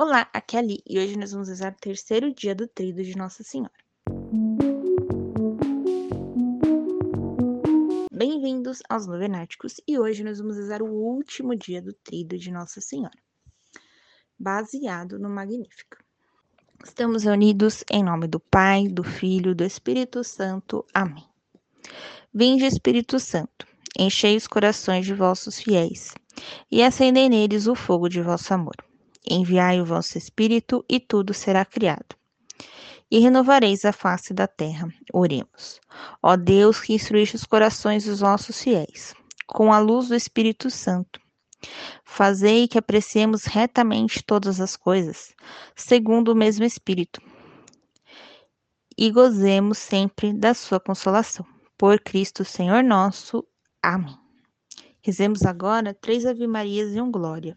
Olá, aqui é a Ali e hoje nós vamos usar o terceiro dia do trido de Nossa Senhora. Bem-vindos aos Novenáticos e hoje nós vamos usar o último dia do trido de Nossa Senhora, baseado no Magnífica. Estamos reunidos em nome do Pai, do Filho do Espírito Santo. Amém. Vinde, Espírito Santo, enchei os corações de vossos fiéis e acendei neles o fogo de vosso amor. Enviai o vosso Espírito, e tudo será criado. E renovareis a face da terra. Oremos. Ó Deus, que instruíste os corações dos nossos fiéis, com a luz do Espírito Santo. Fazei que apreciemos retamente todas as coisas, segundo o mesmo Espírito, e gozemos sempre da sua consolação. Por Cristo Senhor nosso. Amém. Rezemos agora três Ave Marias e um Glória.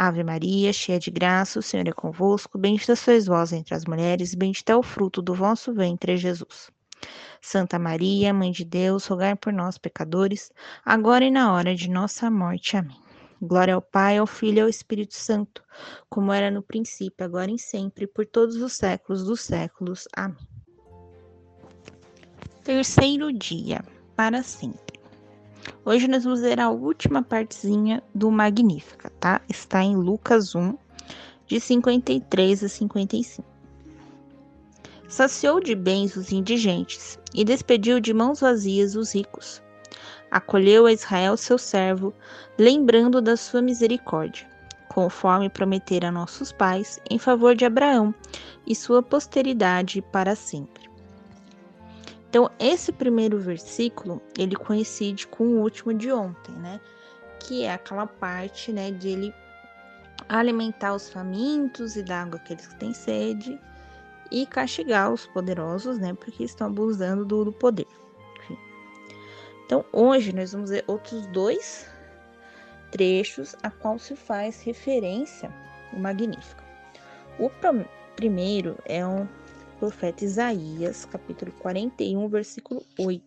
Ave Maria, cheia de graça, o Senhor é convosco, bendita sois vós entre as mulheres, bendito é o fruto do vosso ventre, Jesus. Santa Maria, Mãe de Deus, rogai por nós, pecadores, agora e na hora de nossa morte. Amém. Glória ao Pai, ao Filho e ao Espírito Santo, como era no princípio, agora e sempre, por todos os séculos dos séculos. Amém. Terceiro dia, para sempre. Hoje nós vamos ler a última partezinha do Magnífica, tá? Está em Lucas 1, de 53 a 55. Saciou de bens os indigentes e despediu de mãos vazias os ricos. Acolheu a Israel seu servo, lembrando da sua misericórdia, conforme prometera a nossos pais, em favor de Abraão e sua posteridade para sempre. Então, esse primeiro versículo, ele coincide com o último de ontem, né? Que é aquela parte, né, de ele alimentar os famintos e dar água àqueles que têm sede e castigar os poderosos, né, porque estão abusando do, do poder. Enfim. Então, hoje nós vamos ver outros dois trechos a qual se faz referência o Magnífico. O primeiro é um profeta Isaías, capítulo 41, versículo 8.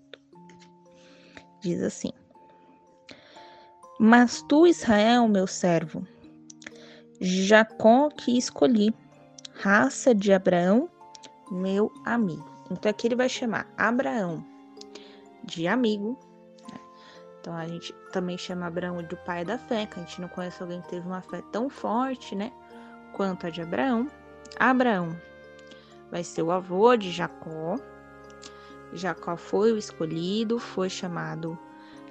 Diz assim: Mas tu, Israel, meu servo, Jacó que escolhi, raça de Abraão, meu amigo. Então aqui ele vai chamar Abraão de amigo. Né? Então a gente também chama Abraão de pai da fé, que a gente não conhece alguém que teve uma fé tão forte, né? Quanto a de Abraão. Abraão vai ser o avô de Jacó. Jacó foi o escolhido, foi chamado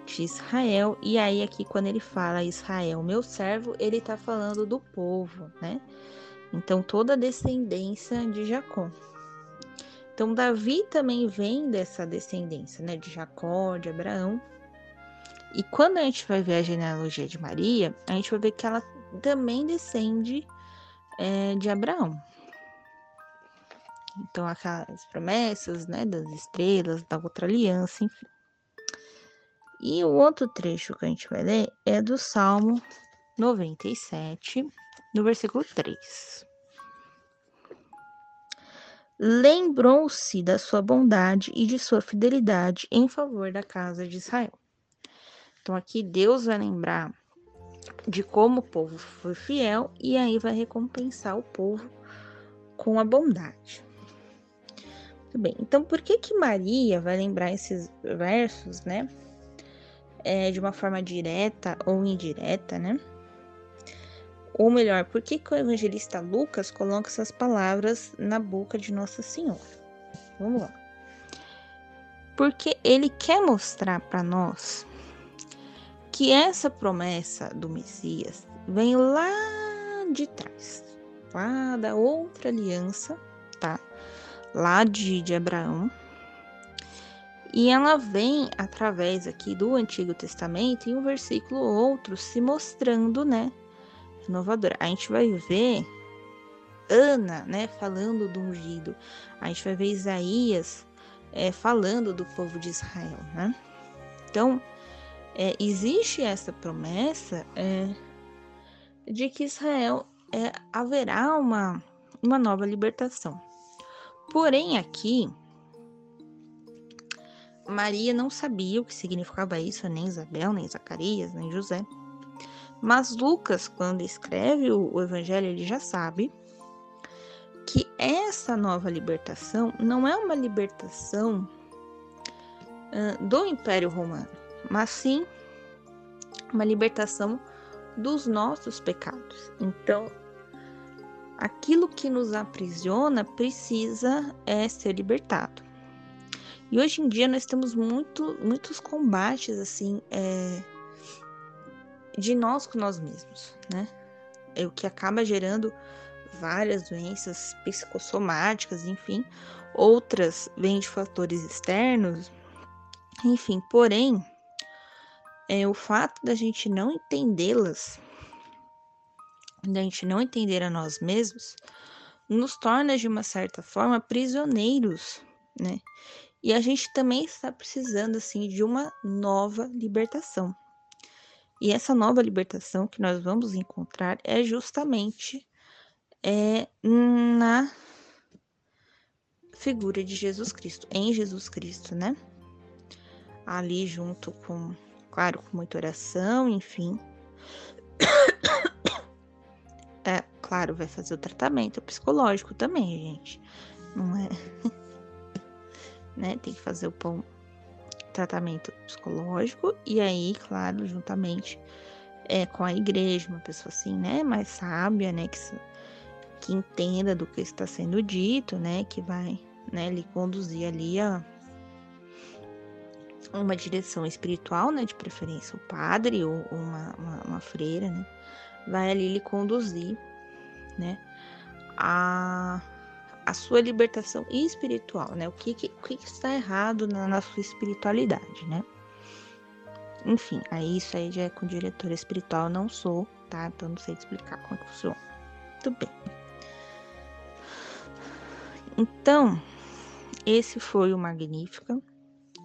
de Israel. E aí, aqui, quando ele fala Israel, meu servo, ele está falando do povo, né? Então, toda a descendência de Jacó. Então, Davi também vem dessa descendência, né? De Jacó, de Abraão. E quando a gente vai ver a genealogia de Maria, a gente vai ver que ela também descende é, de Abraão. Então, aquelas promessas, né, das estrelas, da outra aliança, enfim. E o outro trecho que a gente vai ler é do Salmo 97, no versículo 3. Lembrou-se da sua bondade e de sua fidelidade em favor da casa de Israel. Então, aqui Deus vai lembrar de como o povo foi fiel e aí vai recompensar o povo com a bondade. Muito bem. Então, por que que Maria vai lembrar esses versos, né? É, de uma forma direta ou indireta, né? Ou melhor, por que, que o evangelista Lucas coloca essas palavras na boca de Nossa Senhora? Vamos lá. Porque ele quer mostrar para nós que essa promessa do Messias vem lá de trás, lá da outra aliança? Lá de, de Abraão. E ela vem através aqui do Antigo Testamento em um versículo ou outro se mostrando, né, inovadora. A gente vai ver Ana, né, falando do ungido. A gente vai ver Isaías é, falando do povo de Israel, né? Então, é, existe essa promessa é, de que Israel é, haverá uma, uma nova libertação. Porém, aqui, Maria não sabia o que significava isso, nem Isabel, nem Zacarias, nem José. Mas Lucas, quando escreve o, o Evangelho, ele já sabe que essa nova libertação não é uma libertação uh, do Império Romano, mas sim uma libertação dos nossos pecados. Então, aquilo que nos aprisiona precisa é, ser libertado. E hoje em dia nós temos muito, muitos combates assim é, de nós com nós mesmos, né? É o que acaba gerando várias doenças psicossomáticas, enfim, outras vêm de fatores externos, enfim, porém, é o fato da gente não entendê-las, da gente não entender a nós mesmos, nos torna de uma certa forma prisioneiros, né? E a gente também está precisando assim de uma nova libertação. E essa nova libertação que nós vamos encontrar é justamente é, na figura de Jesus Cristo, em Jesus Cristo, né? Ali junto com, claro, com muita oração, enfim. Claro, vai fazer o tratamento psicológico também, gente. Não é né? Tem que fazer o pão tratamento psicológico e aí, claro, juntamente é, com a igreja, uma pessoa assim, né, mais sábia, né, que, que entenda do que está sendo dito, né, que vai, né, lhe conduzir ali a uma direção espiritual, né, de preferência o padre ou uma, uma, uma freira, né, vai ali lhe conduzir, né, a a sua libertação espiritual, né? O que, que, o que está errado na, na, sua espiritualidade, né? Enfim, aí isso aí já é com diretora espiritual, não sou, tá? Então não sei explicar como é que funciona. Tudo bem. Então, esse foi o Magnífica.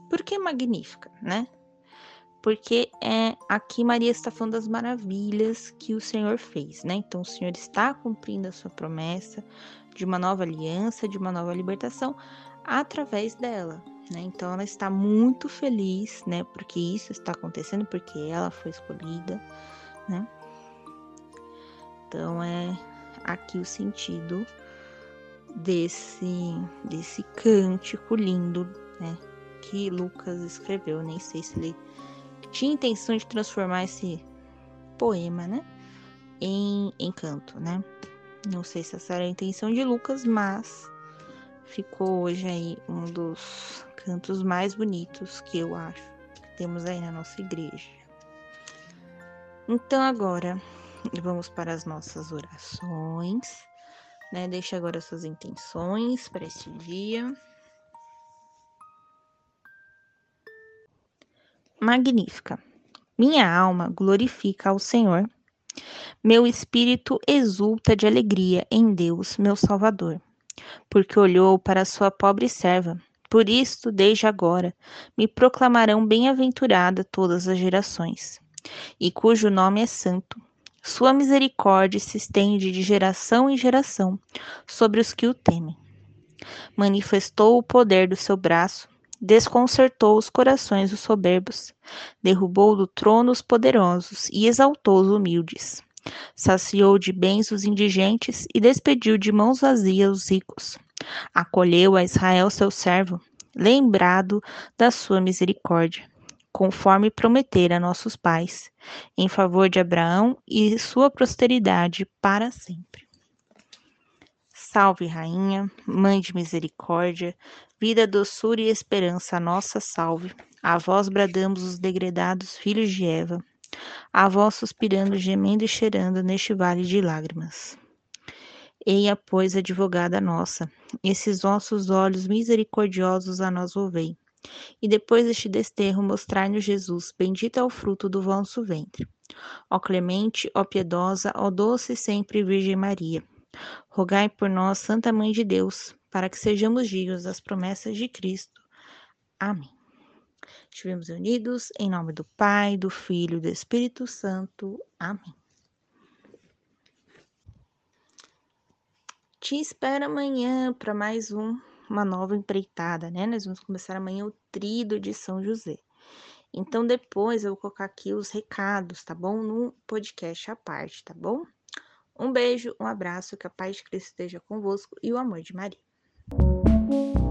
Por que Magnífica, né? Porque é aqui Maria está falando das maravilhas que o Senhor fez, né? Então o Senhor está cumprindo a sua promessa, de uma nova aliança, de uma nova libertação através dela. Né? Então ela está muito feliz, né? Porque isso está acontecendo, porque ela foi escolhida, né? Então é aqui o sentido desse desse cântico lindo, né? Que Lucas escreveu. Nem sei se ele tinha intenção de transformar esse poema, né? Em, canto, né? Não sei se essa era a intenção de Lucas, mas ficou hoje aí um dos cantos mais bonitos que eu acho que temos aí na nossa igreja. Então agora vamos para as nossas orações, né? Deixe agora suas intenções para este dia. Magnífica. Minha alma glorifica ao Senhor meu espírito exulta de alegria em Deus, meu Salvador, porque olhou para sua pobre serva. Por isto, desde agora, me proclamarão bem-aventurada todas as gerações, e cujo nome é santo. Sua misericórdia se estende de geração em geração sobre os que o temem. Manifestou o poder do seu braço, desconcertou os corações dos soberbos, derrubou do trono os poderosos e exaltou os humildes. Saciou de bens os indigentes e despediu de mãos vazias os ricos. Acolheu a Israel seu servo, lembrado da sua misericórdia, conforme prometera a nossos pais, em favor de Abraão e sua posteridade para sempre. Salve, Rainha, Mãe de Misericórdia, vida, doçura e esperança, nossa salve. A vós bradamos os degredados filhos de Eva, a vós suspirando, gemendo e cheirando neste vale de lágrimas. Eia, pois, advogada nossa, esses vossos olhos misericordiosos a nós volvei. E depois deste desterro, mostrai-nos Jesus, bendito é o fruto do vosso ventre. Ó clemente, ó piedosa, ó doce sempre Virgem Maria, Rogai por nós, Santa Mãe de Deus, para que sejamos dignos das promessas de Cristo. Amém. Estivemos unidos em nome do Pai, do Filho e do Espírito Santo. Amém. Te espero amanhã para mais um, uma nova empreitada, né? Nós vamos começar amanhã o Trido de São José. Então, depois eu vou colocar aqui os recados, tá bom? No podcast à parte, tá bom? Um beijo, um abraço, que a paz de Cristo esteja convosco e o amor de Maria. Bye.